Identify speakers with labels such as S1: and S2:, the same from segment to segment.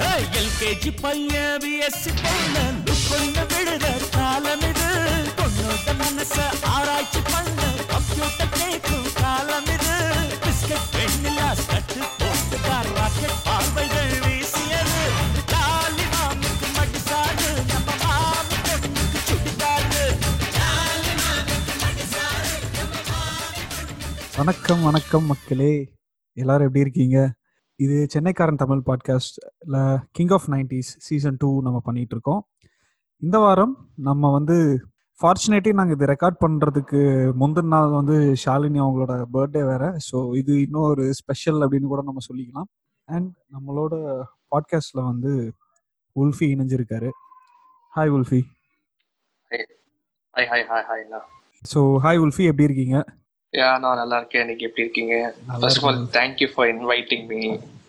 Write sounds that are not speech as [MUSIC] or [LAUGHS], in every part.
S1: LKG பையன் BSc பொண்ணு கொண்டு விடுற காலம் இது பொண்ணோட மனச ஆராய்ச்சி பண்ண கம்ப்யூட்டர் கேட்கும் காலம் இது பிஸ்கட் வெண்ணிலா ஸ்கட்டு போட்டு ராக்கெட் பார்வைகள் வீசியது லாலி மாமுக்கு மடிசாடு நம்ம மாமு பொண்ணுக்கு சுடிதாடு
S2: வணக்கம் வணக்கம் மக்களே. எல்லாரும் எப்படி இருக்கீங்க? இது சென்னைக்காரன் தமிழ் பாட்காஸ்ட்ல king of nineties season two நம்ம பண்ணிட்டு இருக்கோம் இந்த வாரம் நம்ம வந்து ஃபார்ச்சுனேட்லி நாங்கள் இது ரெக்கார்ட் பண்ணுறதுக்கு முந்தின நாள் வந்து ஷாலினி அவங்களோட பர்த்டே வேற. ஸோ இது இன்னும் ஒரு ஸ்பெஷல் அப்படின்னு கூட நம்ம சொல்லிக்கலாம். அண்ட் நம்மளோட பாட்காஸ்ட்ல வந்து Ulfi இணைஞ்சிருக்காரு. Hi Ulfi.
S3: Hi hi hi ஹாய்ண்ணா
S2: so hi Ulfi எப்படி இருக்கீங்க?
S3: யா நான் நல்லா இருக்கேன் நீங்க எப்படி இருக்கீங்க? First of all. Thank you for inviting me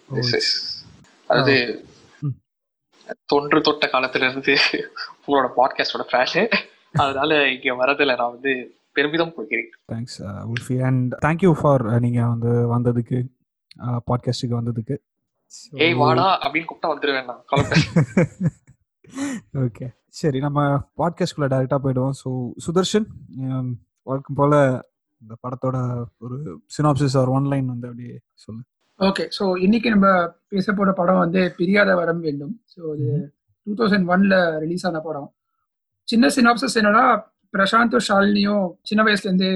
S3: this. Is அதாவது. தொன்று தொட்ட காலத்துல இருந்து உங்களோட பாட்காஸ்டோட ஃபேஷன் அதனால இங்க வரதுல நான் வந்து பெருமிதம் கொள்கிறேன்.
S2: Thanks Ulfi and thank you for நீங்கள் வந்து வந்ததுக்கு பாட்காஸ்ட்டுக்கு வந்ததுக்கு.
S3: ஏய் வாடா அப்படின்னு கூப்பிட்டா வந்துருவேன் நான்.
S2: ஓகே [LAUGHS] சரி நம்ம பாட்காஸ்ட்குள்ள டைரெக்டாக போயிடுவோம். ஸோ சுதர்ஷன் ஹம், வழக்கம் போல இந்த படத்தோட ஒரு சினாப்சிஸ் ஆர் ஒன்லைன் வந்து அப்படியே சொல்லு.
S4: ஓகே ஸோ இன்னைக்கு நம்ம பேச போற படம் வந்து பிரியாத வரம் வேண்டும். ஸோ இது டூ தௌசண்ட் ஒன்ல ரிலீஸ் ஆன படம். சின்ன சினாப்சஸ் என்னன்னா பிரசாந்தும் ஷாலினியும் சின்ன வயசுல இருந்தே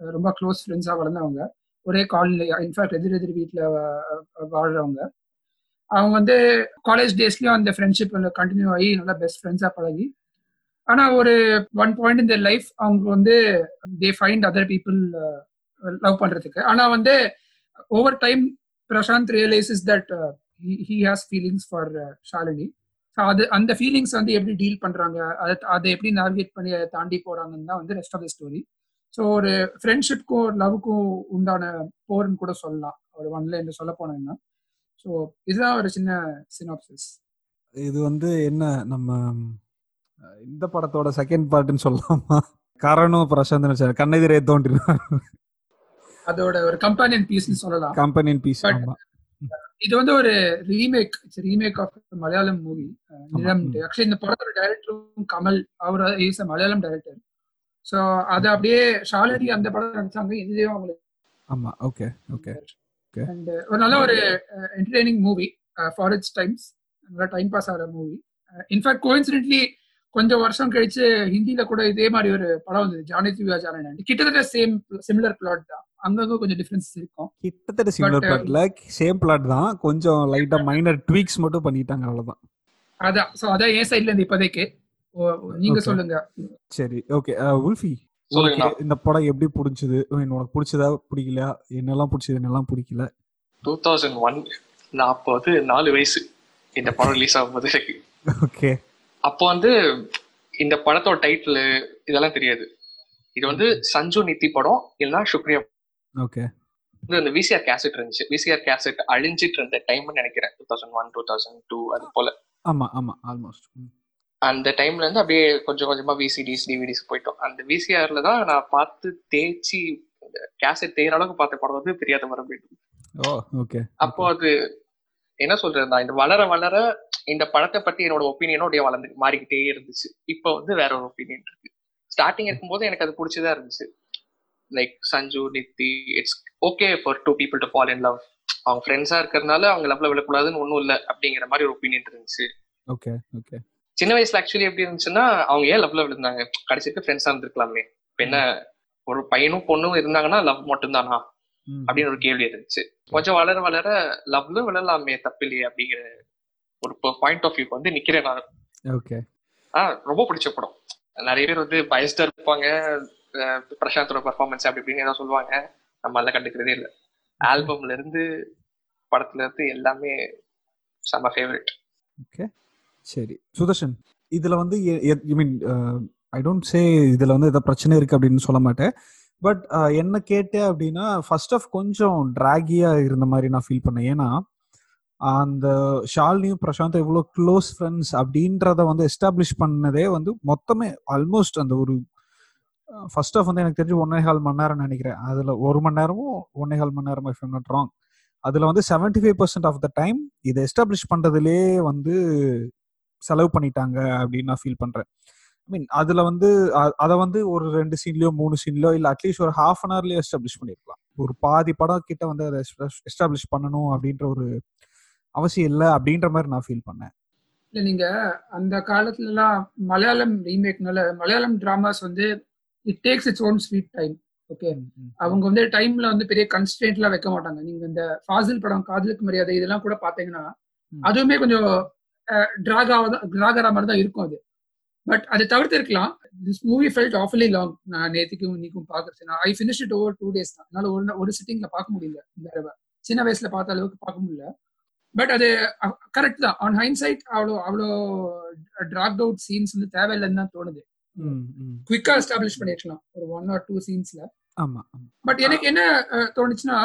S4: அஹ், ரொம்ப க்ளோஸ் ஃப்ரெண்ட்ஸா வளர்ந்தவங்க. ஒரே காலனி இன்ஃபேக்ட் எதிர் எதிர் வீட்டில் வாழ்றவங்க. அவங்க வந்து காலேஜ் டேஸ்லயும் அந்த ஃப்ரெண்ட்ஷிப் கண்டினியூ ஆகி நல்லா பெஸ்ட் ஃப்ரெண்ட்ஸா பழகி ஆனா ஒரு ஒன் பாயிண்ட் இந்த லைஃப் அவங்க வந்து they find other people love பண்றதுக்கு. ஆனா வந்து over time Prashanth realises that he has feelings for Shalini so அது அந்த ஃபீலிங்ஸ் வந்து எப்படி டீல் பண்றாங்க அதை அதை எப்படி நேவிகேட் பண்ணி அதை தாண்டி போறாங்கன்னு தான் வந்து rest of the story so ஒரு ஃப்ரெண்ட்ஷிப்க்கும் லவ்க்கும் உண்டான போர்னு கூட சொல்லலாம். ஒரு ஒன்ல என்று சொல்ல போனோம்னா ஸோ இதுதான் ஒரு சின்ன சினாப்சிஸ்
S2: இது வந்து என்ன நம்ம இந்த படத்தோட செகண்ட் பார்ட்னு சொல்லலாமா? காரணம் பிரசாந்த் கண்ணெதிரே தோன்றினார்.
S4: அதோட ஒரு கம்பானியன் பீஸ்னு சொல்லலாம்.
S2: கம்பெனியின் பீஸ்
S4: இது வந்து ஒரு remake it's remake of Malayalam movie Nilam. Actually இந்த படத்தோட டைரக்டரும் கமல். அவர் இஸ் மலையாளம் டைரக்டர் ஸோ அது அப்படியே ஷாலரி அந்த படம் நடிச்சாங்க. இதுலயும் அவங்களுக்கு
S2: ஆமா ஓகே ஓகே.
S4: அண்ட் ஒரு நல்ல ஒரு entertaining movie for its times நல்லா டைம் பாஸ் ஆகிற மூவி இன்ஃபேக்ட் கோயின்சிடென்ட்லி கொஞ்சம் வருஷம் கழிச்சு ஹிந்தில கூட இதே மாதிரி ஒரு படம் வந்தது ஜானி திவ்யா ஜானன் கிட்டத்தட்ட சேம் சிமிலர் பிளாட் தான். அங்கங்க கொஞ்சம் டிஃபரன்ஸ் இருக்கும்.
S2: கிட்டத்தட்ட சிமிலர் பிளாட்ல சேம் பிளாட் தான். கொஞ்சம் லைட்டா மைனர் ட்வீக்ஸ் மட்டும் பண்ணிட்டாங்க அவ்வளவுதான்.
S4: அதான். ஸோ அதான் என் சைட்ல இருந்து இப்போதைக்கு. ஓ, நீங்க
S2: Okay.
S4: சொல்லுங்க.
S2: சரி ஓகே உல்ஃபி இந்த படம் எப்படி பிடிச்சது? உனக்கு பிடிச்சதா பிடிக்கலையா? என்னெல்லாம் பிடிச்சது என்னெல்லாம் பிடிக்கல?
S3: டூ தௌசண்ட் ஒன் நான் அப்போ வந்து நாலு வயசு. இந்த படம் ரிலீஸ் ஆகும்போது. [LAUGHS] எனக்கு
S2: ஓகே
S3: அப்போ வந்து இந்த படத்தோட டைட்டில் இதெல்லாம் தெரியாது. இது வந்து சஞ்சு நித்தி படம் இல்லைன்னா சுக்ரியா
S2: ஓகே
S3: வந்து அந்த விசிஆர் கேசட் இருந்துச்சு. விசிஆர் கேசட் அழிஞ்சிட்டு இருந்த டைம்னு நினைக்கிறேன். Two thousand one two thousand two அது போல.
S2: ஆமா ஆமா ஆல்மோஸ்ட்
S3: அந்த டைம்ல இருந்து அப்படியே கொஞ்சம் கொஞ்சமா விசிடிஸ் டிவிடிஸ் போயிட்டோம். அந்த விசிஆர்ல தான் நான் பார்த்து தேய்ச்சி கேசட் தேய்ற அளவுக்கு பார்த்த படம் வந்து தெரியாத
S2: ஓ ஓகே
S3: அப்போ அது என்ன சொல்றது நான் இந்த வளர வளர இந்த படத்தை பத்தி என்னோட ஒப்பீனியனும் அப்படியே வளர்ந்து மாறிக்கிட்டே இருந்துச்சு. இப்போ வந்து வேற ஒரு ஒப்பீனியன் இருக்கு. ஸ்டார்டிங் இருக்கும்போது எனக்கு அது பிடிச்சதா இருந்துச்சு. Like Sanju NITI it's okay for two people to fall in love அவங்க ஃப்ரெண்ட்ஸா இருக்கிறதுனால அவங்க லவ்ல விழக்கூடாதுன்னு ஒன்றும் இல்லை அப்படிங்கிற மாதிரி ஒரு ஒப்பீனியன் இருந்துச்சு.
S2: ஓகே ஓகே
S3: சின்ன வயசுல ஆக்சுவலி எப்படி இருந்துச்சுன்னா அவங்க ஏன் லவ்ல விழுந்தாங்க? கடைசிக்கு ஃப்ரெண்ட்ஸா இருந்திருக்கலாமே. இப்ப என்ன ஒரு பையனும் பொண்ணும் இருந்தாங்கன்னா லவ் மட்டும்தானா? அப்படின்னு ஒரு கேள்வி இருந்துச்சு. கொஞ்சம் வளர வளர லவ்ல விழலாமே தப்பில்லையே அப்படிங்கிற ஒரு பாயிண்ட் ஆஃப் வியூ வந்து நிக்கிறேன் நான்.
S2: ஓகே.
S3: ஆஹ் ரொம்ப பிடிச்ச படம். நிறைய பேர் வந்து பயஸ்டா இருப்பாங்க. பிரசாந்தோட பெர்ஃபார்மன்ஸ் அப்படி இப்படின்னு ஏதாவது சொல்லுவாங்க. நம்ம எல்லாம் கண்டுக்கிறதே இல்லை. ஆல்பம்ல இருந்து படத்துல இருந்து எல்லாமே செம்ம ஃபேவரட்
S2: ஓகே. சரி. சுதர்ஷன் இதுல வந்து ஐ மீன் ஐ டோன்ட் சே இதுல வந்து ஏதோ பிரச்சனை இருக்கு அப்படின்னு சொல்ல மாட்டேன். பட் என்ன கேட்டேன் அப்படின்னா ஃபர்ஸ்ட் ஆஃப் கொஞ்சம் டிராகியா இருந்த மாதிரி நான் ஃபீல் பண்ணேன். ஏன்னா அந்த ஷாலினியும் பிரசாந்த் எவ்வளோ க்ளோஸ் ஃப்ரெண்ட்ஸ் அப்படின்றத வந்து எஸ்டாப்ளிஷ் பண்ணதே வந்து மொத்தமே ஆல்மோஸ்ட் அந்த ஒரு ஃபர்ஸ்ட் ஆஃப் வந்து எனக்கு தெரிஞ்சு ஒன்னே கால் மணி நேரம் நினைக்கிறேன். அதுல ஒரு மணி நேரமும் ஒன்னே கால் மணி நேரம் இஃப் நாட் ராங் அதுல வந்து seventy five percent of the time இதை எஸ்டாப்ளிஷ் பண்றதுலயே வந்து செலவு பண்ணிட்டாங்க அப்படின்னு நான் ஃபீல் பண்றேன். ஐ மீன் அதுல வந்து அத வந்து ஒரு ரெண்டு சீன்லயோ மூணு சீன்லயோ இல்ல அட்லீஸ்ட் ஒரு ஹாஃப் அன் ஹவர்லயே எஸ்டாப்ளிஷ் பண்ணிருக்கலாம். ஒரு பாதி படம் கிட்ட வந்து அதை எஸ்டாப்ளிஷ் பண்ணணும் அப்படின்ற ஒரு அவசியம் இல்லை அப்படின்ற மாதிரி நான் ஃபீல் பண்ணேன்.
S4: இல்ல நீங்க அந்த காலத்துல எல்லாம் மலையாளம் ரீமேக்னால மலையாளம் டிராமாஸ் வந்து it takes its own sweet time okay அவங்க வந்து டைம்ல வந்து பெரிய கன்ஸ்டன்ட் எல்லாம் வைக்க மாட்டாங்க. நீங்க இந்த ஃபாசில் படம் காதலுக்கு மரியாதை இதெல்லாம் கூட பாத்தீங்கன்னா. அதுவுமே கொஞ்சம் டிராக் ஆக டிராக் ஆகிற மாதிரி தான் இருக்கும் அது. பட் அதை தவிர்த்து இருக்கலாம் this movie felt awfully long நான் நேத்துக்கும் இன்னைக்கும் நான் I finish it over two days தான். அதனால ஒரு ஒரு சிட்டிங்ல பார்க்க முடியல இந்த தடவை. சின்ன வயசுல பார்த்த அளவுக்கு பார்க்க முடியல. பட் அது கரெக்ட் தான். ஆன் ஹைன்சைட் அவ்வளோ அவ்வளோ டிராக் அவுட் சீன்ஸ் வந்து தேவையில்லைன்னு தான் தோணுது. குவிக்கா எஸ்டாப்ளிஷ் பண்ணிருக்கலாம். ஒரு ஒன் ஆர் டூ சீன்ஸ்ல
S2: ஆமா.
S4: பட் எனக்கு என்ன தோணுச்சுன்னா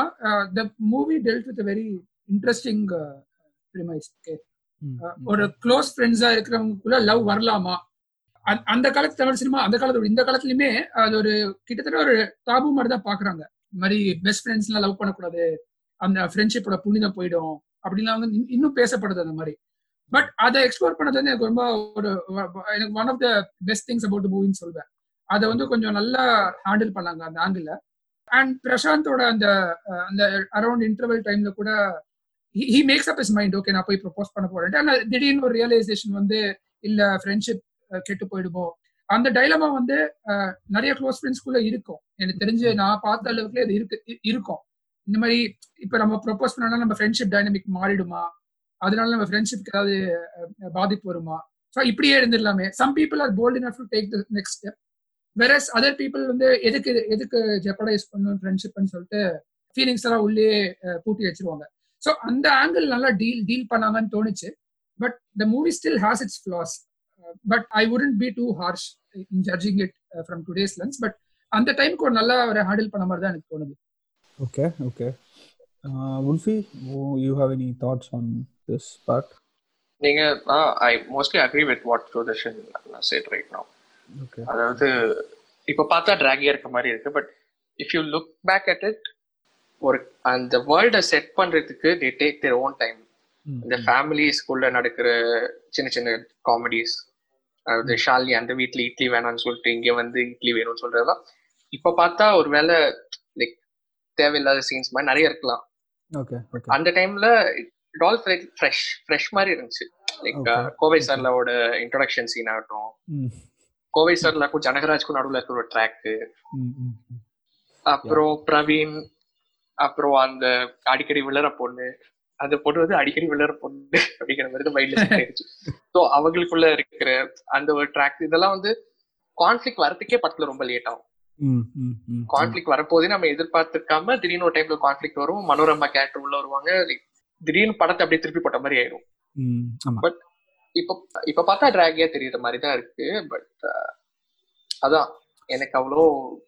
S4: the movie dealt with very interesting premise. ஒரு க்ளோஸ் ஃப்ரெண்ட்ஸா இருக்கிறவங்களுக்குள்ள லவ் வரலாமா? அந்த- அந்த காலத்து தமிழ் சினிமா அந்த காலத்து இந்த காலத்துலயுமே அது ஒரு கிட்டத்தட்ட ஒரு தாபு மாதிரி தான் பாக்குறாங்க. இந்த மாதிரி பெஸ்ட் ஃப்ரெண்ட்ஸ் எல்லாம் லவ் பண்ணக்கூடாது அந்த ஃப்ரெண்ட்ஷிப்போட புண்ணிதம் போயிடும் அப்படிலாம் வந்து இன்னும் இன்னும் பேசப்படுது அந்த மாதிரி. பட் அதை எக்ஸ்ப்ளோர் பண்ணது வந்து எனக்கு ரொம்ப ஒரு எனக்கு one of the best things about மூவின்னு சொல்வேன். அதை வந்து கொஞ்சம் நல்லா ஹேண்டில் பண்ணாங்க அந்த ஆங்கிள் அண்ட் பிரசாந்தோட அந்த அந்த அரௌண்ட் இன்டர்வல் டைம்ல கூட he makes up his mind okay நான் போய் ப்ரொபோஸ் பண்ண போறேன் ஆனால் திடீர்னு ஒரு ரியலைசேஷன் வந்து இல்ல ஃப்ரெண்ட்ஷிப் கெட்டு போயிடுமோ? அந்த டைலமா வந்து நிறைய க்ளோஸ் ஃப்ரெண்ட்ஸ்குள்ள இருக்கும். எனக்கு தெரிஞ்சு நான் பார்த்த அளவுக்கு அது இருக்கு இருக்கும். இந்த மாதிரி இப்ப நம்ம ப்ரொபோஸ் பண்ணா நம்ம ஃப்ரெண்ட்ஷிப் டைனமிக் மாறிடுமா? அதனால நம்ம ஃப்ரெண்ட்ஷிப்க்கு ஏதாவது பாதிப்பு வருமா? ஸோ இப்படியே இருந்துடலாமே. Some people are bold enough to take the next step versus other people வந்து எதுக்கு எதுக்கு ஜெப்படைஸ் பண்ணணும் ஃப்ரெண்ட்ஷிப்னு சொல்லிட்டு ஃபீலிங்ஸ் எல்லாம் உள்ளே பூட்டி வச்சிருவாங்க. ஸோ அந்த ஆங்கிள் நல்லா டீல் டீல் பண்ணாங்கன்னு தோணுச்சு. But the movie still has its flaws but I wouldn't be too harsh in judging it from today's lens but அந்த டைம்க்கு ஒரு நல்லா ஒரு ஹேண்டில் பண்ண மாதிரி தான் எனக்கு தோணுது.
S2: Okay okay Wolfie you have any thoughts on this part
S3: நீங்க I mostly agree with what Sudarshan said right no
S2: okay
S3: அதாவது இப்ப பார்த்தா டிராகியா இருக்க மாதிரி இருக்கு. But if you look back at it ஒரு அந்த வேர்ல்டை செட் பண்றதுக்கு they take their own time இந்த ஃபேமிலிஸ்குள்ள நடக்கிற சின்ன சின்ன காமெடிஸ் அதாவது ஷாலினி அந்த வீட்ல இட்லி வேணாம்னு சொல்லிட்டு இங்க வந்து இட்லி வேணும்னு சொல்றதுதான். இப்ப பார்த்தா ஒரு வேலை லைக் தேவையில்லாத சீன்ஸ் மாதிரி நிறைய இருக்கலாம். அந்த டைம்ல இட் ஆல் ஃப்ரெஷ் ஃப்ரெஷ் மாதிரி இருந்துச்சு. லைக். கோவை சார்லோட இன்ட்ரோடக்ஷன் சீன் ஆகட்டும். கோவை சார்லாக்கும் ஜனகராஜ்க்கும் நடுவுல இருக்கிற ஒரு ட்ராக்
S2: ம் ம் ம்.
S3: அப்புறம் பிரவீன் அப்புறம் அந்த அடிக்கடி விழற பொண்ணு அந்த பொண்ணு வந்து அடிக்கடி விழற பொண்ணு அப்படிங்கிற மாதிரி மைண்ட்ல ஆயிடுச்சு ஸோ அவங்களுக்குள்ள இருக்கிற அந்த ஒரு ட்ராக் இதெல்லாம் வந்து கான்ஃபிளிக் வரதுக்கே படத்துல ரொம்ப லேட் ஆகும். கான்ஃபிளிக் வரப்போதே நம்ம எதிர்பார்த்திருக்காம திடீர்னு ஒரு டைம்ல கான்ஃபிளிக் வரும் மனோரமா கேரக்டர் உள்ள வருவாங்க திடீர்னு படத்தை அப்படியே திருப்பி போட்ட மாதிரி ஆயிடும் But இப்ப இப்ப பார்த்தா டிராகியா தெரியுற மாதிரி தான் இருக்கு பட் அதான். எனக்கு அவ்வளோ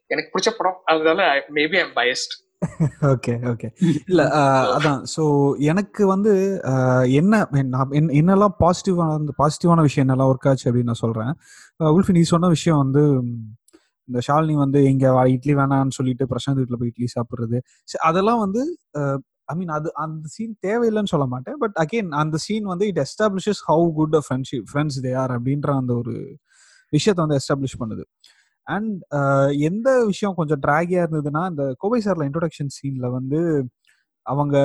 S3: எனக்கு பிடிச்ச படம் அதனால maybe I'm biased [LAUGHS]
S2: okay okay இல்ல [LAUGHS] அதான். ஸோ எனக்கு வந்து என்ன என்னெல்லாம் பாசிட்டிவான பாசிட்டிவான விஷயம் என்னெல்லாம் ஒர்க் ஆச்சு அப்படின்னு நான் சொல்றேன். உல்ஃபி நீ சொன்ன விஷயம் வந்து இந்த ஷாலினி வந்து இங்க வா- இட்லி வேணாம்னு சொல்லிட்டு பிரசாந்த் வீட்டுல போய் இட்லி சாப்பிடுறது. அதெல்லாம் வந்து ஐ மீன் அது அந்த சீன் தேவையில்லைன்னு சொல்ல மாட்டேன். பட் அகெயின் அந்த சீன் வந்து it establishes how good a friendship friends they are அப்படின்ற அந்த ஒரு விஷயத்தை வந்து எஸ்டாப்ளிஷ் பண்ணுது. அண்ட் uh, எந்த விஷயம் கொஞ்சம் ட்ராகியா இருந்ததுன்னா இந்த கோவை சார்ல இன்ட்ரோடக்ஷன் சீன்ல வந்து அவங்க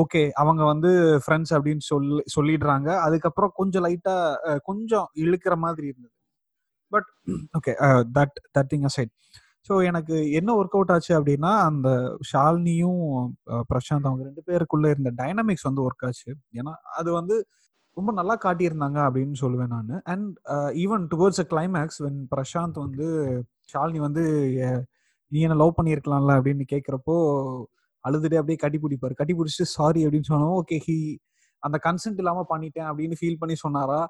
S2: ஓகே அவங்க வந்து ஃப்ரெண்ட்ஸ் அப்படின்னு சொல்லி சொல்லிடுறாங்க. அதுக்கப்புறம் கொஞ்சம் லைட்டா கொஞ்சம் இழுக்கிற மாதிரி இருந்தது. But okay that that thing aside so எனக்கு என்ன ஒர்க் அவுட் ஆச்சு அப்படின்னா அந்த ஷாலினியும் பிரசாந்த் அவங்க ரெண்டு பேருக்குள்ள இருந்த டைனமிக்ஸ் வந்து ஒர்க் ஆச்சு. ஏன்னா அது வந்து ரொம்ப நல்லா காட்டியிருந்தாங்க அப்படின்னு சொல்லுவேன் நான். And even towards a climax when Prasanth வந்து ஷாலினி வந்து நீ என்ன லவ் பண்ணியிருக்கலாம்ல? அப்படின்னு கேட்குறப்போ அழுதுட்டு அப்படியே கட்டி பிடிப்பாரு. கட்டி பிடிச்சிட்டு சாரி அப்படின்னு சொன்னோம். ஓகே ஹி அந்த கன்சென்ட் இல்லாமல் பண்ணிட்டேன் அப்படின்னு ஃபீல் பண்ணி சொன்னாரா?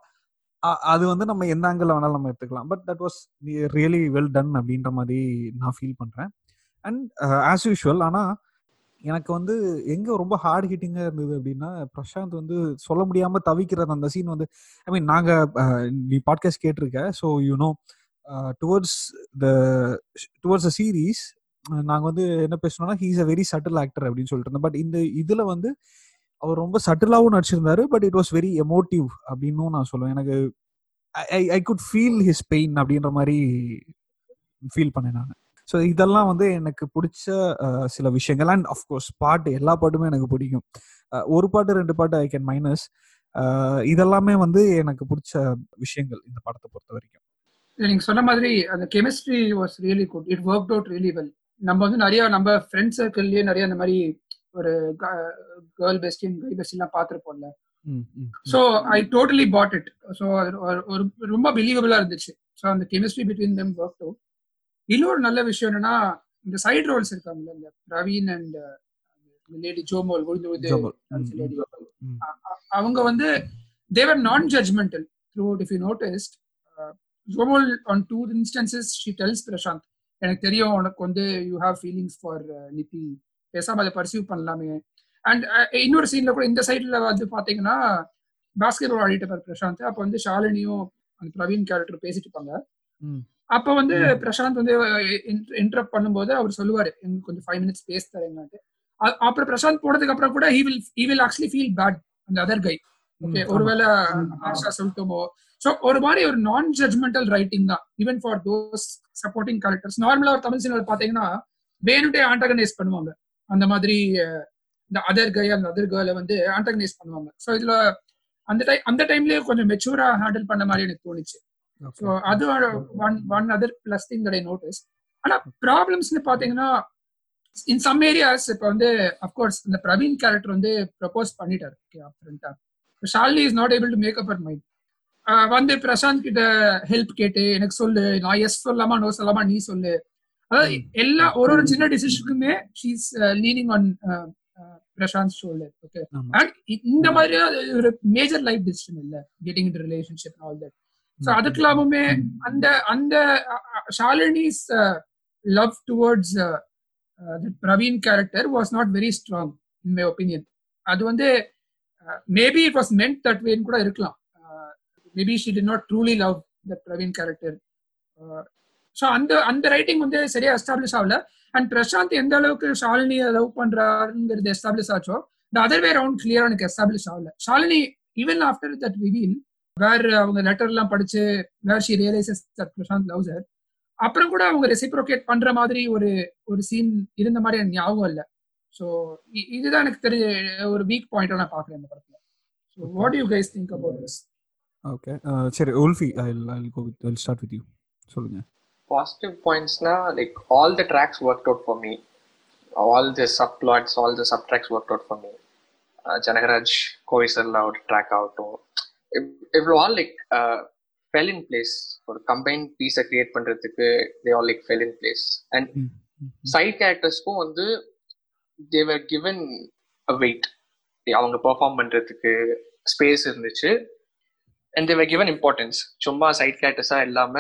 S2: அது வந்து நம்ம எந்த ஆங்கிள் வேணாலும் நம்ம எடுத்துக்கலாம். But that was really well done அப்படின்ற மாதிரி நான் ஃபீல் பண்ணுறேன் அண்ட் ஆஸ் யூஷுவல் ஆனால் எனக்கு வந்து எங்க ரொம்ப ஹார்ட் ஹிட்டிங்கா இருந்தது அப்படின்னா பிரசாந்த் வந்து சொல்ல முடியாம தவிக்கிறது அந்த சீன் வந்து ஐ மீன் நாங்க நீ பாட்காஸ்ட் கேட்டிருக்க so you know towards the towards a series நாங்க வந்து என்ன பேசணும்னா he's a very subtle actor அப்படின்னு சொல்லிட்டு இருந்தோம். பட் இந்த இதுல வந்து அவர் ரொம்ப சட்டிலாவும் நடிச்சிருந்தாரு but it was very emotive அப்படின்னும் நான் சொல்லுவேன். எனக்கு I I could feel his pain அப்படின்ற மாதிரி ஃபீல் பண்ணேன் நான். ஸோ இதெல்லாம் வந்து எனக்கு பிடிச்ச சில விஷயங்கள். அண்ட் அஃப்கோர்ஸ் பாட்டு எல்லா பாட்டுமே எனக்கு பிடிக்கும். ஒரு பாட்டு ரெண்டு பாட்டு ஐ கேன் மைனஸ் இதெல்லாமே வந்து எனக்கு பிடிச்ச விஷயங்கள் இந்த படத்தை பொறுத்த வரைக்கும்.
S4: நீங்க சொன்ன மாதிரி அந்த chemistry was really good it work out really well நம்ம வந்து நிறைய நம்ம ஃப்ரெண்ட் சர்க்கிள்லயே நிறைய அந்த மாதிரி ஒரு கேர்ள் பெஸ்டின் கை பெஸ்ட் எல்லாம் பார்த்துருப்போம்ல. So I totally bought it so ஒரு ரொம்ப பிலீவபிளா இருந்துச்சு. ஸோ அந்த chemistry between them work out இன்னொரு நல்ல விஷயம் என்னன்னா இந்த சைடு ரோல்ஸ் இருக்காங்கல்ல இந்த பிரவீன் அண்ட் லேடி ஜோமோல் அவங்க வந்து they were non judgmental through if you noticed Jomol on two instances she tells Prasanth எனக்கு தெரியும் உனக்கு வந்து யூ ஹாவ் ஃபீலிங்ஸ் ஃபார் நிதி பேசாம அதை பர்சீவ் பண்ணலாமே. அண்ட் இன்னொரு சீன்ல கூட இந்த சைட்ல வந்து பாத்தீங்கன்னா பாஸ்கெட் பால் ஆடிட்டு பிரசாந்த் அப்போ வந்து ஷாலினியும் அந்த பிரவீன் கேரக்டர் பேசிட்டு இருப்பாங்க. அப்போ வந்து. பிரசாந்த் வந்து இன்டரப்ட் பண்ணும்போது அவர் சொல்லுவாரு. எனக்கு கொஞ்சம் ஃபைவ் மினிட்ஸ் பேச தரேங்கன்ட்டு அப்புறம் பிரசாந்த் போனதுக்கு அப்புறம் கூட he will he will actually feel bad அந்த அதர் கை ஓகே ஒருவேளை. ஆஷா சொல்லிட்டோமோ. ஸோ ஒரு மாதிரி ஒரு நான் ஜட்மெண்டல் ரைட்டிங் தான் even for those supporting characters நார்மலா ஒரு தமிழ் சினிமா பாத்தீங்கன்னா வேணுட்டே ஆண்டகனைஸ் பண்ணுவாங்க. அந்த மாதிரி இந்த அதர் கை அந்த அதர் கேர்ல வந்து ஆண்டகனைஸ் பண்ணுவாங்க. ஸோ இதுல அந்த டைம் அந்த டைம்லயே கொஞ்சம் மெச்சூரா ஹேண்டில் பண்ண மாதிரி எனக்கு தோணுச்சு. ஸோ அது one one other plus thing that I notice ஆனா ப்ராப்ளம்ஸ்னு பாத்தீங்கன்னா இன் சம் ஏரியாஸ் இப்போ வந்து அஃப்கோர்ஸ் இந்த பிரவீன் கேரக்டர் வந்து ப்ரப்போஸ் பண்ணிட்டாரு. Okay அப்ரண்டா Shalini is not able to make up mind வந்து பிரசாந்த் கிட்ட ஹெல்ப் கேட்டு எனக்கு சொல்லு நான் எஸ் சொல்லாமா நோ சொல்லாமா நீ சொல்லு. அதாவது. எல்லா ஒரு ஒரு சின்ன டிசிஷனுக்குமே she's leaning on Prasanth shoulder okay. And இந்த மாதிரி ஒரு மேஜர் லைஃப் டிசிஷன் இல்ல. Getting in relationship all that so அதுக்கெல்லாமுமே அந்த அந்த Shalini's love towards Praveen character was not very strong in my opinion அது வந்து maybe it was meant that way கூட இருக்கலாம். Maybe she did not truly love that Praveen character so அந்த அந்த writing வந்து சரியா எஸ்டாப்ளிஷ் ஆகல. அண்ட் பிரசாந்த் எந்த அளவுக்கு ஷாலினியை லவ் பண்றாருங்கிறது எஸ்டாப்ளிஷ் ஆச்சோ இந்த அதர் வே ரவுண்ட் கிளியரா எனக்கு எஸ்டாப்ளிஷ் ஆகல. Shalini even after that reveal where அவங்க லெட்டர் எல்லாம் படிச்சு where she realises that Prasanth loves her அப்புறம் கூட அவங்க ரெசிப்ரோகேட் பண்ற மாதிரி ஒரு ஒரு சீன் இருந்த மாதிரி எனக்கு ஞாபகம் இல்லை. ஸோ இதுதான் எனக்கு தெரிஞ்ச ஒரு வீக் பாயிண்ட் நான் பாக்குறேன் இந்த படத்துல. So what you guys think about this
S2: okay சரி Wolfie I I go with I start with you சொல்லுங்க.
S3: Positive points na like all the tracks worked out for me. All the subplots all the subtracks worked out for me. Uh, janagaraj கோவிசல்ல ஒரு track ஆகட்டும். இவ்வளோ all like fell in place ஒரு combine பீஸை create பண்றதுக்கு they all like fell in place and side கேரக்டர்ஸ்க்கும் வந்து they were given a weight அவங்க perform பண்றதுக்கு ஸ்பேஸ் இருந்துச்சு. And they were given importance சும்மா சைட் கேரக்டர்ஸா இல்லாம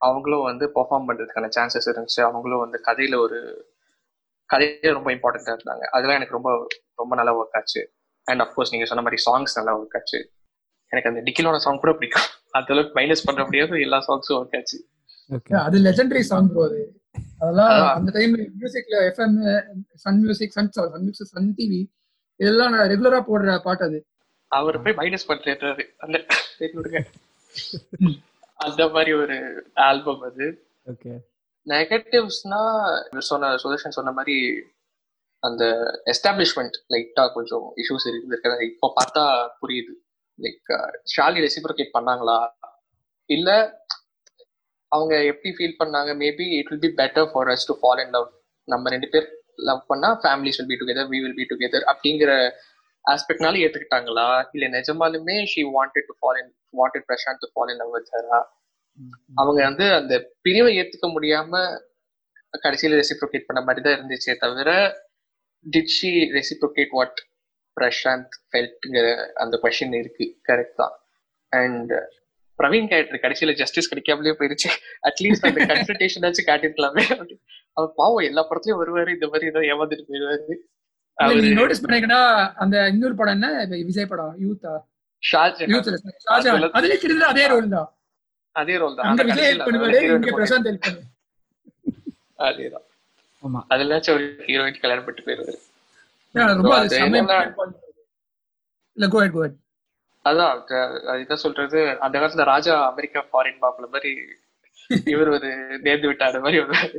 S3: அவங்களும் வந்து பெர்ஃபார்ம் பண்றதுக்கான சான்சஸ் இருந்துச்சு. அவங்களும் வந்து கதையில ஒரு கதையில ரொம்ப இம்பார்ட்டண்டா இருந்தாங்க. அதெல்லாம் எனக்கு ரொம்ப ரொம்ப நல்லா ஒர்க் ஆச்சு. அண்ட் அஃப்கோர்ஸ் நீங்க சொன்ன மாதிரி சாங்ஸ் நல்லா ஒர்க் ஆச்சு. எனக்கு அந்த டிக்கிலோட சாங் கூட பிடிக்கும். அந்த அளவுக்கு மைனஸ் பண்ண முடியாது எல்லா சாங்ஸும் ஒர்க் ஆச்சு.
S2: ஓகே
S4: அது லெஜெண்டரி சாங் ப்ரோ அது. அதெல்லாம். அந்த டைம்ல மியூசிக்ல FM Sun music Sun Sun music Sun TV இதெல்லாம் நான் ரெகுலரா போடுற பாட்டு அது.
S3: அவர் போய் மைனஸ் பண்றாரு அந்த [LAUGHS] அந்த மாதிரி ஒரு ஆல்பம் அது.
S2: ஓகே
S3: நெகட்டிவ்ஸ்னா சொன்ன சுதர்ஷன் சொன்ன மாதிரி அந்த எஸ்டாப்ளிஷ்மெண்ட் லைட்டா கொஞ்சம் இஷ்யூஸ் இருந்திருக்கிறது இப்போ பார்த்தா புரியுது. லைக் ஷாலி ரெசிப்ரோகேட் பண்ணாங்களா? இல்ல அவங்க எப்படி ஃபீல் பண்ணாங்க? Maybe it will be better for us to fall in love நம்ம ரெண்டு பேர் லவ் பண்ணா families will be together we will be together அப்படிங்கிற ஆஸ்பெக்ட்னால ஏத்துக்கிட்டாங்களா? இல்ல நிஜமாலுமே she wanted to fall in wanted Prasanth to fall in love with Hara அவங்க வந்து அந்த பிரிவை ஏத்துக்க முடியாம கடைசியில ரெசிப்ரோகேட் பண்ண மாதிரி தான் இருந்துச்சே தவிர did she reciprocate what Prasanth ஃபெல்ட்ங்கிற அந்த கொஷின் இருக்கு கரெக்ட் தான். அண்ட் பிரவீன் கேரக்டர் கடைசியில ஜஸ்டிஸ் கிடைக்காமலே போயிருச்சு. அட்லீஸ்ட் அந்த கன்சல்டேஷன் வச்சு காட்டிருக்கலாமே அவர் பாவம் எல்லா படத்துலயும் வருவாரு இந்த மாதிரி ஏதோ ஏமாந்துட்டு போயிருவாரு.
S4: நோட்டீஸ் பண்ணீங்கன்னா அந்த இன்னொரு படம் என்ன? விஜய் படம் யூத்தா அதே ரோல் தான்.
S3: அதே ரோல் தான். அதேதான்.
S2: ஆமா.
S3: அதுலாச்சும் ஒரு ஹீரோயின் கல்யாணம் பண்ணிட்டு போயிருவாரு.
S4: Yeah,
S3: So.
S4: இல்ல.
S3: அதான் அது- அது என்ன சொல்றது அந்த காலத்துல ராஜா அமெரிக்கா ஃபாரின் பாப்புல மாதிரி இவர் ஒரு நேர்ந்து விட்டாரு மாதிரி வருவாரு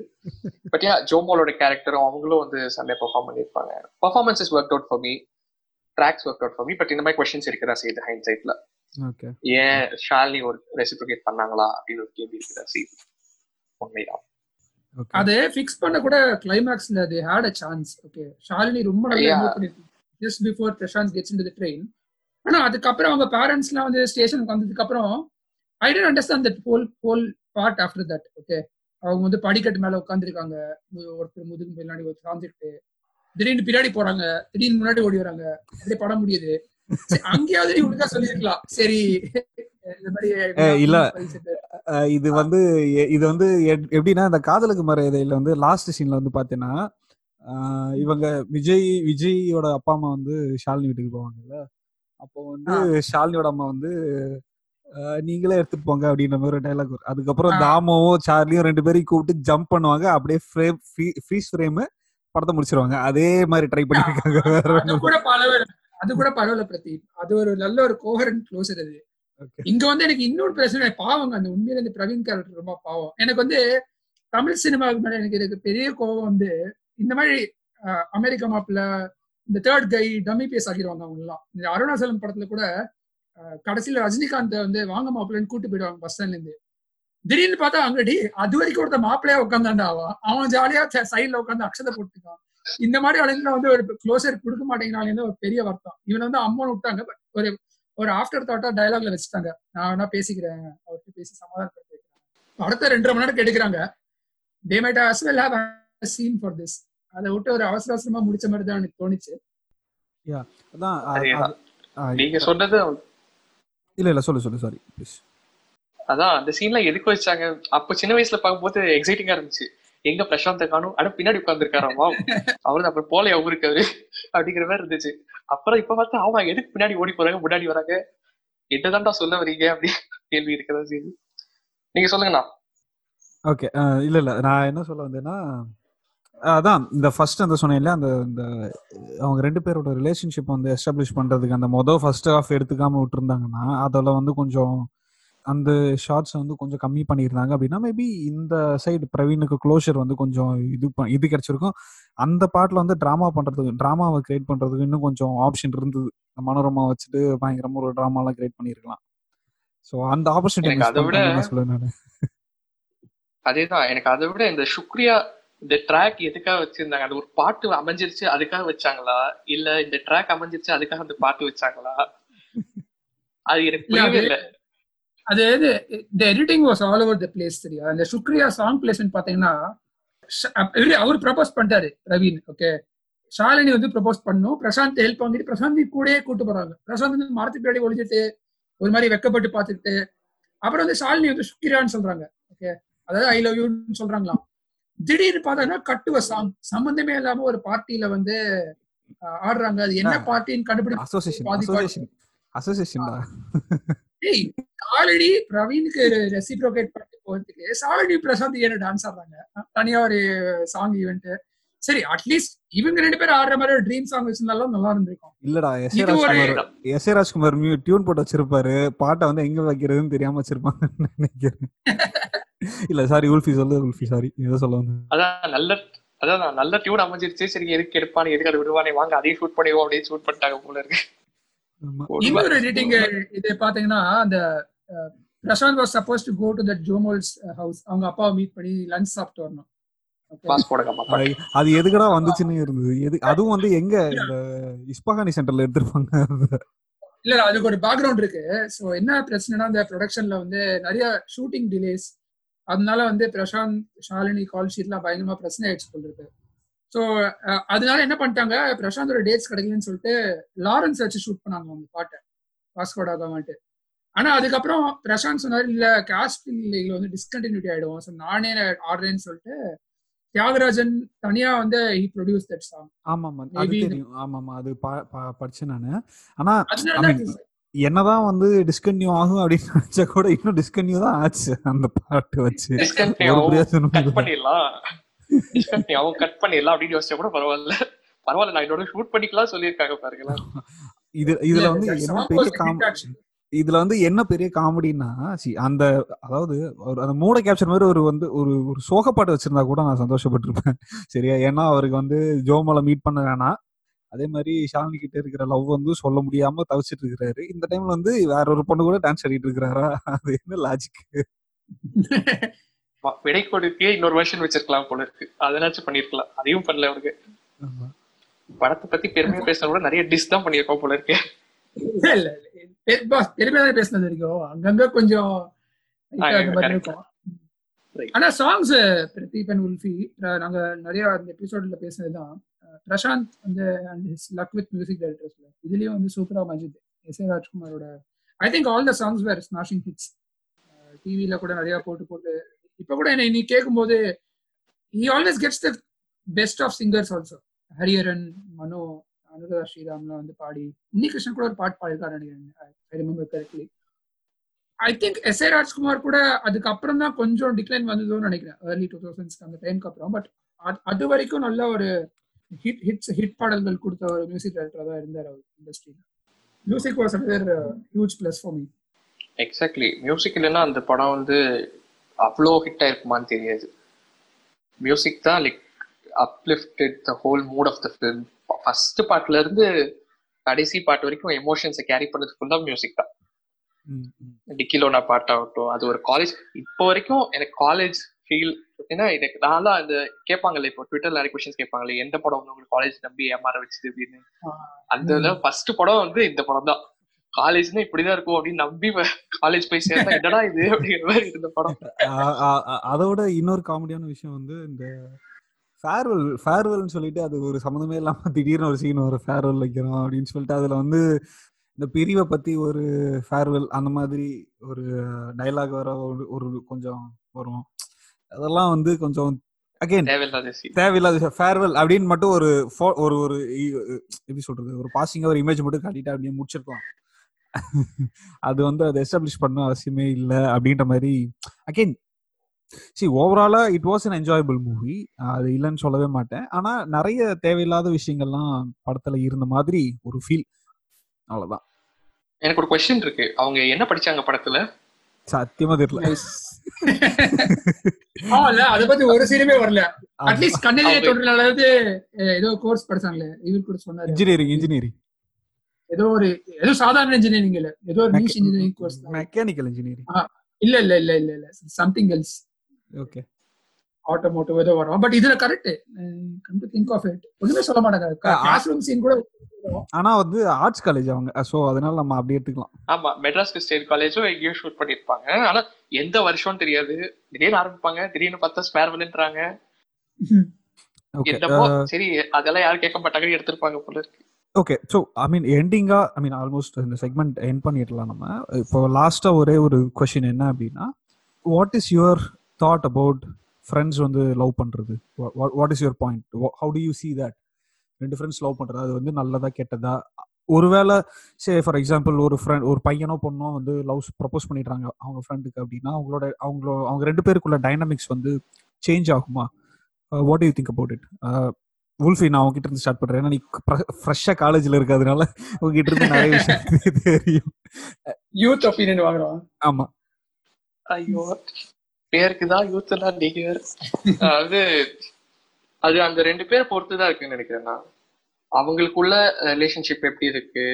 S3: பட் யா ஜோமோலோட கேரக்டரும் அவங்களும் வந்து செம்மையா பெர்ஃபார்ம் பண்ணியிருப்பாங்க performances work out for me tracks work out for me but இந்த மாதிரி கொஸ்டின்ஸ் இருக்குதா செய்யுது ஹைண்ட் சைட்ல ஏன் ஷாலினி ஒரு ரெசிப்ரிகேட் பண்ணாங்களா அப்படின்னு ஒரு கேள்வி இருக்குதா செய்யுது உண்மையா
S2: ஓகே
S4: அது ஃபிக்ஸ் பண்ண கூட கிளைமேக்ஸ்ல they had a chance okay Shalini ரொம்ப நல்லா
S3: Yeah.
S4: மூவ் பண்ணிருக்கு. Just before Prasanth gets in the train ஆனா அதுக்கப்புறம் அவங்க பேரண்ட்ஸ்லாம் வந்து ஸ்டேஷனுக்கு வந்ததுக்கு அப்புறம் I didn't understand that whole whole part after that okay அவங்க வந்து படிக்கட்டு மேல உட்காந்துருக்காங்க ஒருத்தர் முதுகு முன்னாடி ஒரு சாஞ்சிட்டு திடீர்னு பின்னாடி போறாங்க. திடீர்னு முன்னாடி ஓடி வராங்க. அப்படியே படம் முடியுது. அங்கேயாவது நீ ஒழுங்கா சொல்லிருக்கலாம் சரி.
S2: இல்ல. இது வந்து இது வந்து எப்- எப்படின்னா இந்த காதலுக்கு மரியாதையில வந்து லாஸ்ட் சீன்ல வந்து பாத்தீங்கன்னா இவங்க விஜய் விஜயோட அப்பா அம்மா வந்து ஷாலினி வீட்டுக்கு போவாங்கல்ல? அப்போ வந்து ஷாலினியோட அம்மா வந்து நீங்களே எடுத்துட்டு போங்க அப்படின்ற மாதிரி ஒரு டைலாக் வரும். அதுக்கப்புறம். தாமோவும் சார்லியும் ரெண்டு பேரையும் கூப்பிட்டு ஜம்ப் பண்ணுவாங்க. அப்படியே ஃப்ரேம் ஃப்ரீஸ் ஃப்ரேம் படத்தை முடிச்சிருவாங்க. அதே மாதிரி ட்ரை பண்ணிருக்காங்க
S4: அது
S2: ஒண்ணும்
S4: கூட பரவாயில்ல. அது கூட பரவாயில்ல பிரதீப். அது ஒரு நல்ல ஒரு கோஹரண்ட் க்ளோசர் அது. இங்க வந்து எனக்கு இன்னொரு பிரச்சனை பாவங்க. அந்த உண்மையில இந்த பிரவீன் கேரக்டர் ரொம்ப பாவம். எனக்கு வந்து தமிழ் சினிமாவுக்கு மேல எனக்கு இதுக்கு பெரிய கோவம் வந்து இந்த மாதிரி அமெரிக்க அமெரிக்கா மாப்பிள்ள இந்த தேர்ட் கை டம்மி பேஸ் ஆகிடுவாங்க அவங்க எல்லாம் இந்த அருணாசலம் படத்துல கூட அஹ், கடைசியில ரஜினிகாந்த் வந்து வாங்க மாப்பிள்ளைன்னு கூட்டு போயிடுவாங்க பஸ் ஸ்டாண்ட்ல இருந்து. திடீர்னு பார்த்தா அங்கடி அது வரைக்கும் ஒருத்த மாப்பிள்ளையா உட்காந்தாண்டா அவன். அவன் ஜாலியா சைட்ல உட்காந்து அக்ஷதை போட்டுக்கான் இந்த மாதிரி ஆளுங்களை வந்து ஒரு க்ளோசர் கொடுக்க மாட்டேங்கிறாங்க ஒரு பெரிய வருத்தம். இவன் வந்து அம்மன் விட்டாங்க பட் ஒரு ஒரு ஆஃப்டர் தாட்டா டயலாக்ல வச்சுட்டாங்க. நான் வேணா பேசிக்கிறேன். அவர்கிட்ட பேசி சமாதானப்படுத்தி வைக்கிறேன். அடுத்த ரெண்டரை மணி நேரம் எடுக்கிறாங்க. They might as well have a scene for this அதை விட்டு ஒரு அவசர அவசரமா முடிச்ச மாதிரி தான் எனக்கு தோணுச்சு.
S2: அதான்
S3: நீங்க சொன்னது
S2: இல்ல இல்ல சொல்லு சொல்லு சாரி ப்ளீஸ்
S3: அதான் அந்த சீன்ல எதுக்கு வச்சாங்க? அப்ப சின்ன வயசுல பார்க்கும்போது எக்ஸைட்டிங்கா இருந்துச்சு. எங்க பிரசாந்த காணும் அட பின்னாடி உட்காந்துருக்காராமா அவரு அப்புறம் போல அவருக்கு அவரு அப்படிங்கிற மாதிரி இருந்துச்சு. அப்புறம் இப்ப பார்த்தா அவங்க எதுக்கு பின்னாடி ஓடி போறாங்க முன்னாடி வராங்க? என்னதான்டா சொல்ல வரீங்க? அப்படி கேள்வி இருக்கதா சரி. நீங்க சொல்லுங்கண்ணா.
S2: ஓகே இல்ல இல்ல. நான் என்ன சொல்ல வந்தேன்னா அதான் இந்த ஃபர்ஸ்ட் அந்த சொன்னேன்ல அந்த இந்த அவங்க ரெண்டு பேரோட ரிலேஷன்ஷிப் வந்து எஸ்டாப்ளிஷ் பண்றதுக்கு அந்த மொதல் ஃபர்ஸ்ட் ஆஃப் எடுத்துக்காம விட்டுருந்தாங்கன்னா அதில் வந்து கொஞ்சம் அந்த ஷார்ட்ஸ் வந்து கொஞ்சம் கம்மி பண்ணியிருந்தாங்க அப்படின்னா மேபி இந்த சைடு பிரவீனுக்கு க்ளோஷர் வந்து கொஞ்சம் இது இது கிடைச்சிருக்கும். அந்த பாட்டில் வந்து ட்ராமா பண்றதுக்கு ட்ராமாவை கிரியேட் பண்றதுக்கு இன்னும் கொஞ்சம் ஆப்ஷன் இருந்தது. மனோரமா வச்சுட்டு பயங்கரமா ஒரு ட்ராமாலாம் கிரியேட் பண்ணியிருக்கலாம். ஸோ அந்த ஆப்பர்ச்சுனிட்டி
S3: அதை விட-
S2: சொல்லுவேன் நான்.
S3: அதேதான் எனக்கு அதை விட இந்த சுக்ரியா இந்த ட்ராக் எதுக்காக வச்சிருந்தாங்க? அது ஒரு பாட்டு அமைஞ்சிருச்சு அதுக்காக வச்சாங்களா? இல்ல இந்த ட்ராக் அமைஞ்சிருச்சு அதுக்காக அந்த பாட்டு வச்சாங்களா? அது எனக்கு புரியவே இல்ல.
S4: அது the editing was all over the place சரியா அந்த சுக்ரியா சாங் பிளேஸ்மெண்ட் பாத்தீங்கன்னா அவர் ப்ரப்போஸ் பண்ணிட்டாரு பிரவீன் ஓகே ஷாலினி வந்து ப்ரப்போஸ் பண்ணும். பிரசாந்த் ஹெல்ப் வாங்கிட்டு பிரசாந்த் கூடயே கூட்டு போறாங்க. பிரசாந்த் வந்து மரத்துக்கு பின்னாடி ஒளிஞ்சிட்டு ஒரு மாதிரி வெக்கப்பட்டு பார்த்துட்டு அப்புறம் வந்து ஷாலினி வந்து சுக்கிரான்னு சொல்றாங்க ஓகே அதாவது ஐ லவ் யூன்னு சொல்றாங்களாம். திடீர்னு பார்த்தோன்னா கட்டுவ சாங் சம்பந்தமே இல்லாம ஒரு பார்ட்டியில வந்து ஆடுறாங்க. அது என்ன பார்ட்டின்னு கண்டுபிடிச்சு
S2: அசோசியேஷன். அசோசியேஷன்
S4: ஆல்ரெடி பிரவீனுக்கு ரெசிப்ரோகேட் பண்ணி போறதுக்கு சாலினி பிரசாந்த் ஏன் டான்ஸ் ஆடுறாங்க? தனியா ஒரு சாங் ஈவெண்ட் சரி அட்லீஸ்ட் இவங்க ரெண்டு பேரும் ஆடுற மாதிரி ஒரு ட்ரீம் சாங் வச்சிருந்தாலும் நல்லா இருந்திருக்கும்.
S2: இல்லடா S A Rajkumar S A Rajkumar mu tune போட்டு வச்சிருப்பாரு. பாட்டை வந்து எங்க வைக்கிறதுன்னு தெரியாம வச்சிருப்பாங்கன்னு நினைக்கிறேன். இல்ல சாரி உல்ஃபி சொல்லு உல்ஃபி சாரி ஏதோ சொல்ல
S3: அதான் நல்ல அதான் நல்ல டியூன் அமைஞ்சிருச்சு. சரி எதுக்கு எடுப்பானே எதுக்கு அதை விடுவானே வாங்க அதையும் ஷூட் பண்ணிடுவோம் அப்படின்னு ஷூட் பண்ணிட்டாங்க போல இருக்கு.
S4: இன்னொரு எடிட்டிங் இது பாத்தீங்கன்னா அந்த Prasanth was supposed to go to that Jomol's house அவங்க அப்பாவை மீட் பண்ணி லஞ்ச் சாப்பிட்டு வரணும்.
S2: அது- எதுக்குடா வந்துச்சுன்னு இருந்தது. எது அதுவும் வந்து எங்க இந்த இஸ்பகானி சென்டர்ல எடுத்திருப்பாங்க?
S4: இல்ல அதுக்கு ஒரு பேக்ரவுண்ட் இருக்கு. சோ என்ன பிரச்சனைனா இந்த ப்ரொடக்ஷன்ல வந்து நிறைய ஷூட்டிங் டிலேஸ் அதனால வந்து பிரசாந்த் ஷாலினி கால் ஷீட்லாம் பயங்கரமா பிரச்சனை ஆயிடுச்சு சொல்லிருக்கு ஸோ அதனால என்ன பண்ணிட்டாங்க? பிரசாந்தோட டேட்ஸ் கிடைக்கலன்னு சொல்லிட்டு லாரன்ஸ் வச்சு ஷூட் பண்ணாங்க அந்த பாட்டை. பாஸ்கோடா கவர்மெண்ட் ஆனா அதுக்கப்புறம் பிரசாந்த் சொன்னாரு இல்ல காஸ்ட் இல்ல வந்து டிஸ்கண்டினியூட்டி ஆயிடும். ஸோ நானே ஆடுறேன்னு சொல்லிட்டு தியாகராஜன் தனியா வந்து ஹி ப்ரொடியூஸ் தட் சாங்
S2: ஆமாமா அது தெரியும். ஆமாமா அது படிச்சேன் நானு. ஆனா என்னதான் வந்து டிஸ்கன்யூ ஆகும் அப்படின்னு [LAUGHS] நினைச்சா கூட இன்னும் டிஸ்கன்யூ தான் ஆச்சு அந்த பாட்டு வச்சு.
S3: டிஸ்கண்டினியூ. பண்ணிடலாம். [LAUGHS] அவங்க கட் பண்ணிடலாம் அப்படின்னு யோசிச்சா கூட பரவாயில்ல. பரவாயில்ல நான் இதோட ஷூட் பண்ணிக்கலாம் சொல்லியிருக்காங்க பாருங்களேன்.
S2: இது இதுல வந்து என்ன பெரிய
S4: was a hit
S2: காம்
S4: actually.
S2: இதுல வந்து என்ன பெரிய காமெடினா சி அந்த அதாவது ஒரு அந்த மூட கேப்சர் மாதிரி ஒரு வந்து ஒரு ஒரு சோகப்பாட்டு வச்சிருந்தா கூட நான் சந்தோஷப்பட்டிருப்பேன். [LAUGHS] சரியா? ஏன்னா அவருக்கு வந்து ஜோமலை மீட் பண்ண வேணாம் அதே மாதிரி ஷாலினி கிட்ட இருக்கிற லவ் வந்து சொல்ல முடியாம தவிச்சிட்டு இருக்கிறாரு. இந்த டைம்ல வந்து வேற ஒரு பொண்ணு கூட டான்ஸ் ஆடிட்டு இருக்கிறாரா? [LAUGHS] அது என்ன லாஜிக்
S3: விடை கொடுக்கே இன்னொரு வருஷன் வச்சிருக்கலாம் போல இருக்கு. அதனாச்சும் பண்ணிருக்கலாம். அதையும் பண்ணல அவருக்கு படத்தை பத்தி பெருமையா பேசுறத விட நிறைய டிஸ் தான் பண்ணியிருக்கோம் போல இருக்கு.
S4: பெருமையா தான் பேசினது வரைக்கும். அங்கங்க கொஞ்சம். ஆனா சாங்ஸ் பிரதீப் அண்ட் உல்ஃபி நாங்க நிறைய அந்த எபிசோட்ல பேசினதுதான் பிரசாந்த் வந்து லக் வித் மியூசிக் டைரக்டர்ஸ்ல இதுலயும் வந்து சூப்பரா Majid S A ராஜ்குமாரோட I think all the songs were smashing hits டிவில கூட நிறைய போட்டு போட்டு இப்ப கூட என்னை நீ கேட்கும்போது he always gets the best of singers also Hariharan Mano Anuradha ஸ்ரீராம்லாம் வந்து பாடி இன்னி கிருஷ்ணன் கூட ஒரு பாட்டு பாடிருக்காரு நினைக்கிறேன் I remember correctly I think S A Rajkumar கூட அதுக்கப்புறம் தான் கொஞ்சம் டிக்ளைன் வந்ததுன்னு நினைக்கிறேன். ஏர்லி டூ தௌசண்ட்ஸ்க்கு அந்த டைம்க்கு அப்புறம். பட் அது வரைக்கும் நல்ல ஒரு ஹிட் ஹிட்ஸ் ஹிட் பாடல்கள் கொடுத்த ஒரு மியூசிக் டைரக்டர் தான் இருந்தார் அவர் இண்டஸ்ட்ரியில் music was another huge plus for me
S3: exactly music இல்லைன்னா அந்த படம் வந்து அவ்வளோ ஹிட் ஆயிருக்குமான்னு தெரியாது. மியூசிக் தான் like uplifted the whole mood of the film first பாட்டுல இருந்து கடைசி பாட்டு வரைக்கும் எமோஷன்ஸை கேரி பண்ணது ஃபுல்லா மியூசிக் தான். டிக்கிலோனா பாட்டாகட்டும் அது ஒரு காலேஜ் இப்போ வரைக்கும் எனக்கு காலேஜ் ஃபீல் ஏன்னா எனக்கு நான்லாம் அந்த கேட்பாங்கல்ல இப்போ ட்விட்டர்ல நிறைய கொஸ்டின்ஸ் கேட்பாங்கல்ல எந்த படம் வந்து உங்களுக்கு காலேஜ் நம்பி ஏமாற வச்சுது அப்படின்னு? அந்த ஃபர்ஸ்ட் படம் வந்து இந்த படம் தான். காலேஜ்னா இப்படிதான் இருக்கும் அப்படின்னு நம்பி காலேஜ் போய் சேர்ந்தா என்னடா இது அப்படிங்கிற மாதிரி இருந்த படம்.
S2: அதோட இன்னொரு காமெடியான விஷயம் வந்து இந்த ஃபேர்வெல் ஃபேர்வெல்னு சொல்லிட்டு அது ஒரு சம்மந்தமே இல்லாம திடீர்னு ஒரு சீன் ஒரு ஃபேர்வெல் வைக்கிறோம் அப்படின்னு சொல்லிட்டு அதுல வந்து இந்த பிரிவை பத்தி ஒரு ஃபேர்வெல் அந்த மாதிரி ஒரு டைலாக் வர ஒரு கொஞ்சம் வரும். அதெல்லாம் வந்து கொஞ்சம் அகைன்
S3: தேவையில்லாத
S2: ஃபேர்வெல் அப்படின்னு மட்டும் ஒரு ஒரு ஒரு எப்படி சொல்றது? ஒரு பாசிங்கா ஒரு இமேஜ் மட்டும் காட்டிட்டு அப்படியே முடிச்சிருக்கலாம். அது வந்து அதை எஸ்டாப்ளிஷ் பண்ண அவசியமே இல்லை அப்படின்ற மாதிரி அகைன் சி ஓவராலா it was an enjoyable movie அது இல்லைன்னு சொல்லவே மாட்டேன். ஆனா நிறைய தேவையில்லாத விஷயங்கள்லாம் படத்துல இருந்த மாதிரி ஒரு ஃபீல் அவ்வளவுதான்.
S3: எனக்கு ஒரு கொஸ்டின் இருக்கு. அவங்க என்ன படிச்சாங்க படத்துல?
S2: சத்தியமா தெரியல. [LAUGHS]
S4: இல்ல அதை பத்தி ஒரு சீனுமே வரல. அட்லீஸ்ட் கண்ணிலே
S3: அவங்க-
S4: தொடர அளவுக்கு அஹ், ஏதோ கோர்ஸ் படிச்சாங்களே. இவர் கூட சொன்னாரு.
S2: இன்ஜினியரிங் இன்ஜினியரிங்
S4: ஏதோ ஒரு ஏதோ சாதாரண இன்ஜினியரிங் இல்ல. ஏதோ ஒரு news engineering course
S2: mechanical engineering
S4: இல்ல இல்ல இல்ல இல்ல இல்ல. சம்திங் எல்ஸ்
S2: ஓகே
S4: ஆட்டோமோட்டிவ் ஏதோ வரும். பட் இதுல correct come to think of it ஒண்ணுமே சொல்ல மாட்டாங்க. கிளாஸ் ரூம் சீன் கூட
S2: ஆனா வந்து ஆர்ட்ஸ் காலேஜ் அவங்க. சோ அதனால நம்ம அப்படி எடுத்துக்கலாம்.
S3: ஆமா மெட்ராஸ் ஸ்டேட் காலேஜும் எங்கேயும் ஷூட் பண்ணிருப்பாங்க ஆனா எந்த வருஷம் தெரியாது. திடீர்னு ஆரம்பிப்பாங்க. திடீர்னு பார்த்தா
S2: ஓகே
S3: என்னமோ சரி அதெல்லாம் யாரும் கேட்க மாட்டாங்கன்னு எடுத்திருப்பாங்க போல இருக்கு.
S2: ஓகே ஸோ ஐ மீன் எண்டிங்காக ஐ மீன் ஆல்மோஸ்ட் இந்த செக்மெண்ட் எண்ட் பண்ணிடலாம் நம்ம. இப்போ லாஸ்ட்டாக ஒரே ஒரு கொஷின் என்ன அப்படின்னா what is your thought about friends வந்து லவ் பண்ணுறது what is your point how do you see that ரெண்டு ஃப்ரெண்ட்ஸ் லவ் பண்ணுறது அது வந்து நல்லதா கெட்டதா? ஒருவேளை சே ஃபார் எக்ஸாம்பிள் ஒரு ஃப்ரெண்ட் ஒரு பையனோ பொண்ணோ வந்து லவ் ப்ரப்போஸ் பண்ணிடுறாங்க அவங்க ஃப்ரெண்டுக்கு அப்படின்னா அவங்களோட அவங்களோ அவங்க ரெண்டு பேருக்குள்ள டைனமிக்ஸ் வந்து சேஞ்ச் ஆகுமா? What you think about it Wolfie நான் உங்ககிட்ட இருந்து ஸ்டார்ட் பண்றேன். ஏன்னா நீ ஃப்ரெஷ்ஷா காலேஜ்ல இருக்கிறதுனால உங்ககிட்ட இருந்து நிறைய விஷயம் [LAUGHS] தெரியும்.
S4: யூத் ஒப்பீனியன் வாங்குறோம்
S2: ஆமா.
S3: ஐயோ. பேருக்கு தான் யூத் எல்லாம் வேற. அதாவது அது அந்த ரெண்டு பேரை பொறுத்து தான் இருக்குன்னு நினைக்கிறேன் நான். அவங்களுக்குள்ள ரிலேஷன்ஷிப் எப்படி இருக்கு?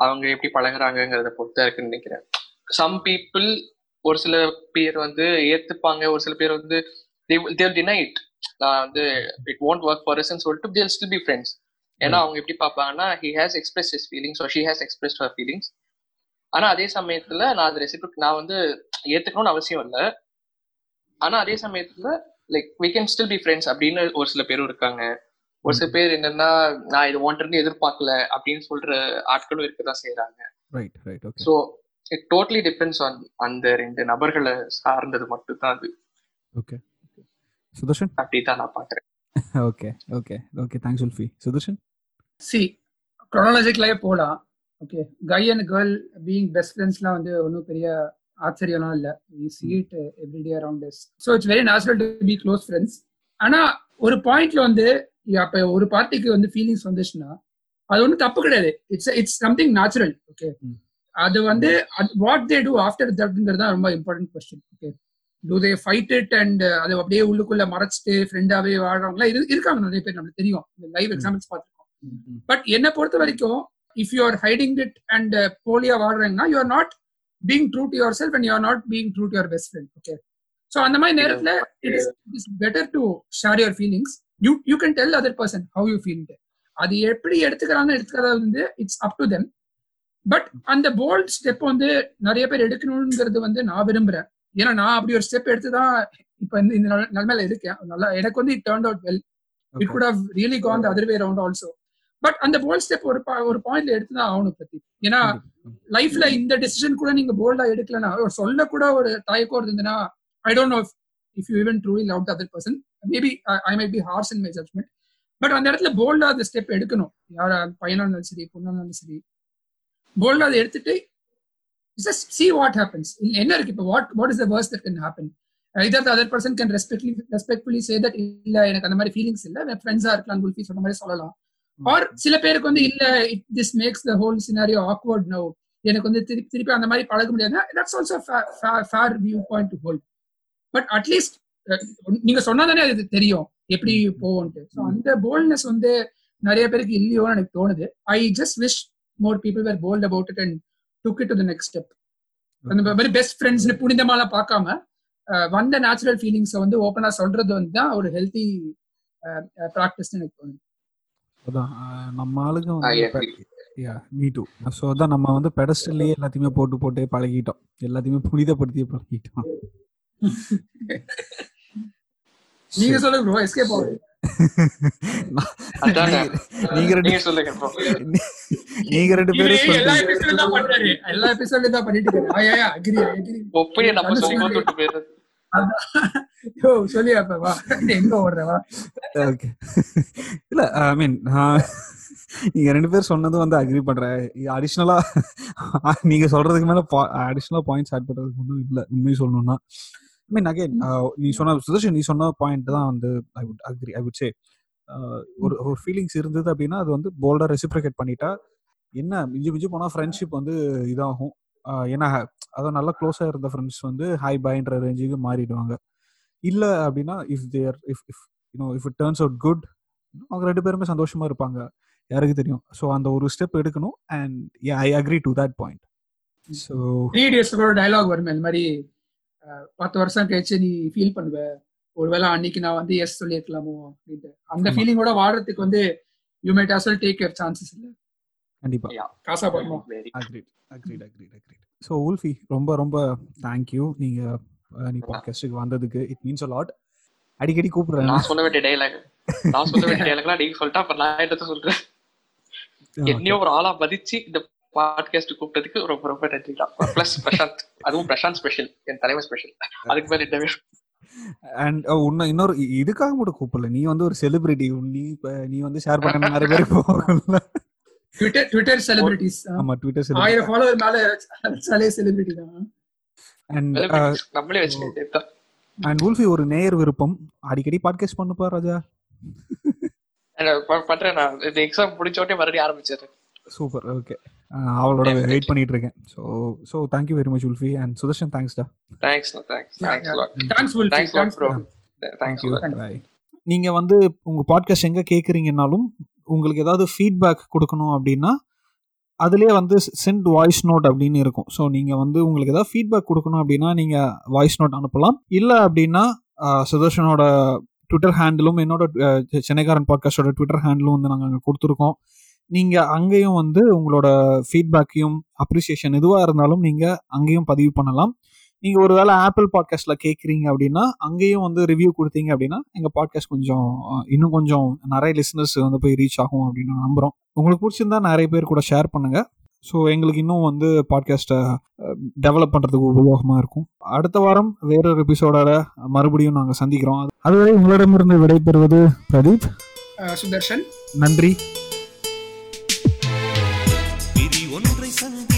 S3: அவங்க எப்படி பழகுறாங்கங்கிறத பொறுத்து தான் இருக்குன்னு நினைக்கிறேன். சம் பீப்புள் ஒரு சில பேர் வந்து ஏத்துப்பாங்க ஒரு சில பேர் வந்து தேர் டினைட் நான் வந்து இட் won't ஒர்க் ஃபார் ன்னு சொல்லிட்டு தேல் ஸ்டில் பி ஃப்ரெண்ட்ஸ் ஏன்னா அவங்க எப்படி பார்ப்பாங்கன்னா he has express his feelings she has express her feelings ஆனா அதே சமயத்துல நான் அது ரெசிபிக் நான் வந்து ஏத்துக்கணும்னு அவசியம் இல்லை. ஆனா அதே சமயத்துல like we can still be friends அப்படின்னு ஒரு சில பேரும் இருக்காங்க. ஒரு சில பேர் என்னன்னா நான் இது ஒன்றிருந்து எதிர்பார்க்கல அப்படின்னு சொல்ற ஆட்களும் இருக்கதான் செய்யறாங்க so it totally depends on அந்த ரெண்டு நபர்களை சார்ந்தது மட்டும் தான் அது.
S2: ஓகே சுதர்ஷன்?
S3: அப்படிதான் நான் பாக்குறேன்
S2: okay okay okay thanks Wolfie Sudarshan?
S4: C க்ரோனாலஜிக்கலாவே போகலாம் okay guy and girl being best ஃப்ரெண்ட்ஸ்லாம் வந்து ஒன்றும் பெரிய ஆச்சரியம்லாம் இல்லை. We see it everyday around us so it's very natural to be close friends ஆனா ஒரு பாயிண்ட்ல வந்து அப்ப ஒரு பார்ட்டிக்கு வந்து ஃபீலிங்ஸ் வந்துச்சுன்னா அது ஒன்றும் தப்பு கிடையாது. It's it's something natural okay. அது வந்து வாட் தே டூ ஆஃப்டர் தட்ங்கிறது தான் ரொம்ப important question okay do they fight it and அது அப்படியே உள்ளுக்குள்ள மறைச்சிட்டு ஃப்ரெண்டாவே வாழ்றவங்களா இரு இருக்காங்க நிறைய பேர் நம்மளுக்கு தெரியும். லைவ் எக்ஸாம்பிள்ஸ் பார்த்துருக்கோம். பட் என்னை பொறுத்த வரைக்கும் if you are hiding it and போலியா வாழ்றீங்கன்னா you are not being true to yourself and you are not being true to your best friend okay so அந்த மாதிரி நேரத்துல it is it is better to share your feelings you you can tell other person how you feel அது எப்படி எடுத்துக்கிறாங்க எடுத்துக்கிறத வந்து it's up to them but அந்த bold step வந்து நிறைய பேர் எடுக்கணுங்கிறது வந்து நான் விரும்புறேன். ஏன்னா நான் அப்படி ஒரு ஸ்டெப் எடுத்து தான் இப்ப இந்த இந்த நில- நிலைமையில இருக்கேன். நல்லா எனக்கு வந்து it turn out well it could have really gone other way round also but அந்த போல்ட் ஸ்டெப் ஒரு ஒரு பாயிண்ட்ல எடுத்து தான் ஆகணும் பத்தி ஏன்னா லைஃப்ல இந்த டெசிஷன் கூட நீங்க போல்டா எடுக்கலனா ஒரு சொல்ல கூட ஒரு தயக்கம் இருந்ததுன்னா I don't know if you even truly love other person maybe I might be harsh in my judgment but அந்த இடத்துல போல்டா அந்த ஸ்டெப் எடுக்கணும். யாரா பையனா இருந்தாலும் சரி பொண்ணா இருந்தாலும் சரி. போல்டா அதை எடுத்துட்டு ஜஸ்ட் சி வாட் ஹேப்பன்ஸ் என்ன இருக்கு இப்போ? What what is the worst that can happen either the other person can respectly respectfully say that இல்ல எனக்கு அந்த மாதிரி ஃபீலிங்ஸ் இல்ல. ஃப்ரெண்ட்ஸா இருக்கலாம் குல்ஃபி சொன்ன மாதிரி சொல்லலாம். ஆர் சில பேருக்கு வந்து இல்ல it this makes the whole scenario awkward no எனக்கு வந்து திருப்பி திருப்பி அந்த மாதிரி பழக முடியாது that's also fair viewpoint to hold but at least நீங்க சொன்னாதானே அது தெரியும் எப்படி போவோன்ட்டு ஸோ அந்த போல்ட்னஸ் வந்து நிறைய பேருக்கு இல்லையோன்னு எனக்கு தோணுது. I just wish more people were bold about it and took it to the next step அந்த மாதிரி பெஸ்ட் ஃப்ரெண்ட்ஸ்னு புனிதமாலாம் பார்க்காம வந்த நேச்சுரல் ஃபீலிங்ஸை வந்து ஓப்பனா சொல்றது வந்து தான் ஒரு ஹெல்த்தி ப்ராக்டிஸ்னு எனக்கு தோணுது.
S2: அதான் நம்ம ஆளுங்க மீ டூ ஸோ அதான் நம்ம வந்து பெடஸ்டல்லையே எல்லாத்தையுமே போட்டு போட்டு பழகிட்டோம். எல்லாத்தையுமே புனிதப்படுத்தி பழகிட்டோம்.
S4: நீங்க சொல்லுங்க ப்ரோ எஸ்கேப் ஆகுது. [LAUGHS]
S2: நீங்க- நீங்க ரெண்டு
S3: சொல்லுங்க.
S2: நீங்க பேரும்
S4: எல்லா
S2: சொல்றீங்க.
S4: எபிசோடும் தான் பண்றாரு. எல்லா எபிசோடும் தான் பண்ணிட்டு இருக்காரு. ஆ, யா, agree, agree.
S3: ஒப்பையை நம்ம சொல்லி போட்டு விட்டு போயிடுறது.
S4: யோ, சொல்லியா இப்ப வா. எங்க ஓடுற வா.
S2: ஓகே. இல்ல ஐ மீன் நீங்க ரெண்டு பேர் சொன்னதும் வந்து அக்ரி பண்றேன். அடிஷ்னலா நீங்க சொல்றதுக்கு மேல அடிஷ்னலா பாயிண்ட்ஸ் ஆட் பண்றதுக்கு ஒன்றும் இல்ல. உண்மையை சொல்லணும்னா. ஐ மீன் அகைன் நீ சொன்ன சுதர்ஷன் நீ சொன்ன பாயிண்ட் தான் வந்து I would agree I would say ஒரு ஒரு ஃபீலிங்ஸ் இருந்தது அப்படின்னா அது வந்து போல்டா ரெசிப்ரிகேட் பண்ணிட்டா என்ன மிஞ்சி மிஞ்சி போனா ஃப்ரெண்ட்ஷிப் வந்து இதாகும். ஏன்னா அதான் நல்லா க்ளோஸா இருந்த ஃப்ரெண்ட்ஸ் வந்து ஹை பைன்ற ரேஞ்சுக்கு மாறிடுவாங்க. இல்ல அப்படின்னா if there if if you know if it turns out good அவங்க ரெண்டு பேருமே சந்தோஷமா இருப்பாங்க. யாருக்கு தெரியும்? ஸோ அந்த ஒரு ஸ்டெப் எடுக்கணும். And I agree to that point so
S4: three days கூட டயலாக் வருமே இந்த மாதிரி பத்து வருஷம் கழிச்சு நீ ஃபீல் பண்ணுவ. ஒருவேளை அன்னைக்கு நான் வந்து எஸ் சொல்லியிருக்கலாமோ அப்படின்ட்டு. அந்த. ஃபீலிங்கோட வாடுறதுக்கு வந்து you might as well take your chances இல்ல?
S2: கண்டிப்பா.
S4: காசா பண்ணுவோம்
S3: Very
S2: agreed agreed agreed agreed so உல்ஃபி ரொம்ப ரொம்ப தேங்க்யூ நீங்க நீ பாட்காஸ்ட்டுக்கு வந்ததுக்கு இட் மீன்ஸ் அ லாட் அடிக்கடி கூப்பிடுறேன்.
S3: நான் சொல்ல வேண்டிய டைலாக் நான் சொல்ல வேண்டிய டைலாக்லாம் நீங்க சொல்லிட்டா அப்ப நான் எடுத்து சொல்றேன் [LAUGHS] என்னையும் ஒரு ஆளா மதிச்சு இந்த பாட்காஸ்ட் கூப்பிட்டதுக்கு ரொம்ப ரொம்ப நன்றி தான் பிளஸ் பிரசாந்த் அதுவும் பிரசாந்த் ஸ்பெஷல் என் தலைமை ஸ்பெஷல் அதுக்கு மேல வேணும்
S2: அண்ட் இன்னும் இன்னொரு இ- இதுக்காக மட்டும் கூப்பிடல. நீ வந்து ஒரு செலிபிரிட்டி நீ இப்ப நீ வந்து ஷேர் பண்ண நிறைய பேர் போகல.
S4: ட்விட்டர் ட்விட்டர் செலிபிரிட்டிஸ்
S2: ஆமா ட்விட்டர்
S4: ஆயிரம் ஃபாலோவர் மேல சாலே செலிபிரிட்டி தான்.
S2: அண்ட்
S3: Celebrities நம்மளே வச்சுக்கிட்டு
S2: அண்ட் உல்ஃபி ஒரு நேயர் விருப்பம். அடிக்கடி பாட்காஸ்ட் பண்ணுப்பா ராஜா.
S3: பண்றேன் நான். இந்த எக்ஸாம் முடிச்ச உடனே மறுபடியும் ஆரம்பிச்சிடுறேன்.
S2: சூப்பர் ஓகே அவளோட. வெயிட் பண்ணிட்டு இருக்கேன் so so thank you very much Ulfi and Sudarshan thanks டா.
S3: Thanks thanks thanks
S4: thanks
S2: thank you bye நீங்க வந்து உங்க பாட்காஸ்ட் எங்க கேக்குறீங்கனாலும் உங்களுக்கு ஏதாவது ஃபீட்பேக் கொடுக்கணும் அப்படின்னா அதுலயே வந்து சென்ட் வாய்ஸ் நோட் அப்படின்னு இருக்கும். ஸோ நீங்க வந்து உங்களுக்கு ஏதாவது ஃபீட்பேக் கொடுக்கணும் அப்படின்னா நீங்க வாய்ஸ் நோட் அனுப்பலாம். இல்ல அப்படின்னா சுதர்ஷனோட ட்விட்டர் ஹேண்டிலும் என்னோட சென்னைக்காரன் பாட்காஸ்டோட ட்விட்டர் ஹேண்டிலும் வந்து நாங்கள் அங்கே கொடுத்துருக்கோம். நீங்க அங்கேயும் வந்து உங்களோட ஃபீட்பேக்கையும் அப்ரிசியேஷன் எதுவாக இருந்தாலும் நீங்க அங்கேயும் பதிவு பண்ணலாம். நீங்க ஒருவேளை ஆப்பிள் பாட்காஸ்ட்ல கேட்குறீங்க அப்படின்னா அங்கேயும் வந்து ரிவ்யூ கொடுத்தீங்க அப்படின்னா எங்க பாட்காஸ்ட் கொஞ்சம் இன்னும் கொஞ்சம் நிறைய லிசனர்ஸ் வந்து போய் ரீச் ஆகும் அப்படின்னு நான் நம்புறோம். உங்களுக்கு பிடிச்சிருந்தா நிறைய பேர் கூட ஷேர் பண்ணுங்க. ஸோ எங்களுக்கு இன்னும் வந்து பாட்காஸ்ட்டை டெவலப் பண்ணுறதுக்கு உபயோகமாக இருக்கும். அடுத்த வாரம் வேறொரு எபிசோடோட மறுபடியும் நாங்கள் சந்திக்கிறோம். அதுவரை உங்களிடமிருந்து விடைபெறுவது பிரதீப்.
S4: சுதர்ஷன்.
S2: நன்றி.
S1: sentir.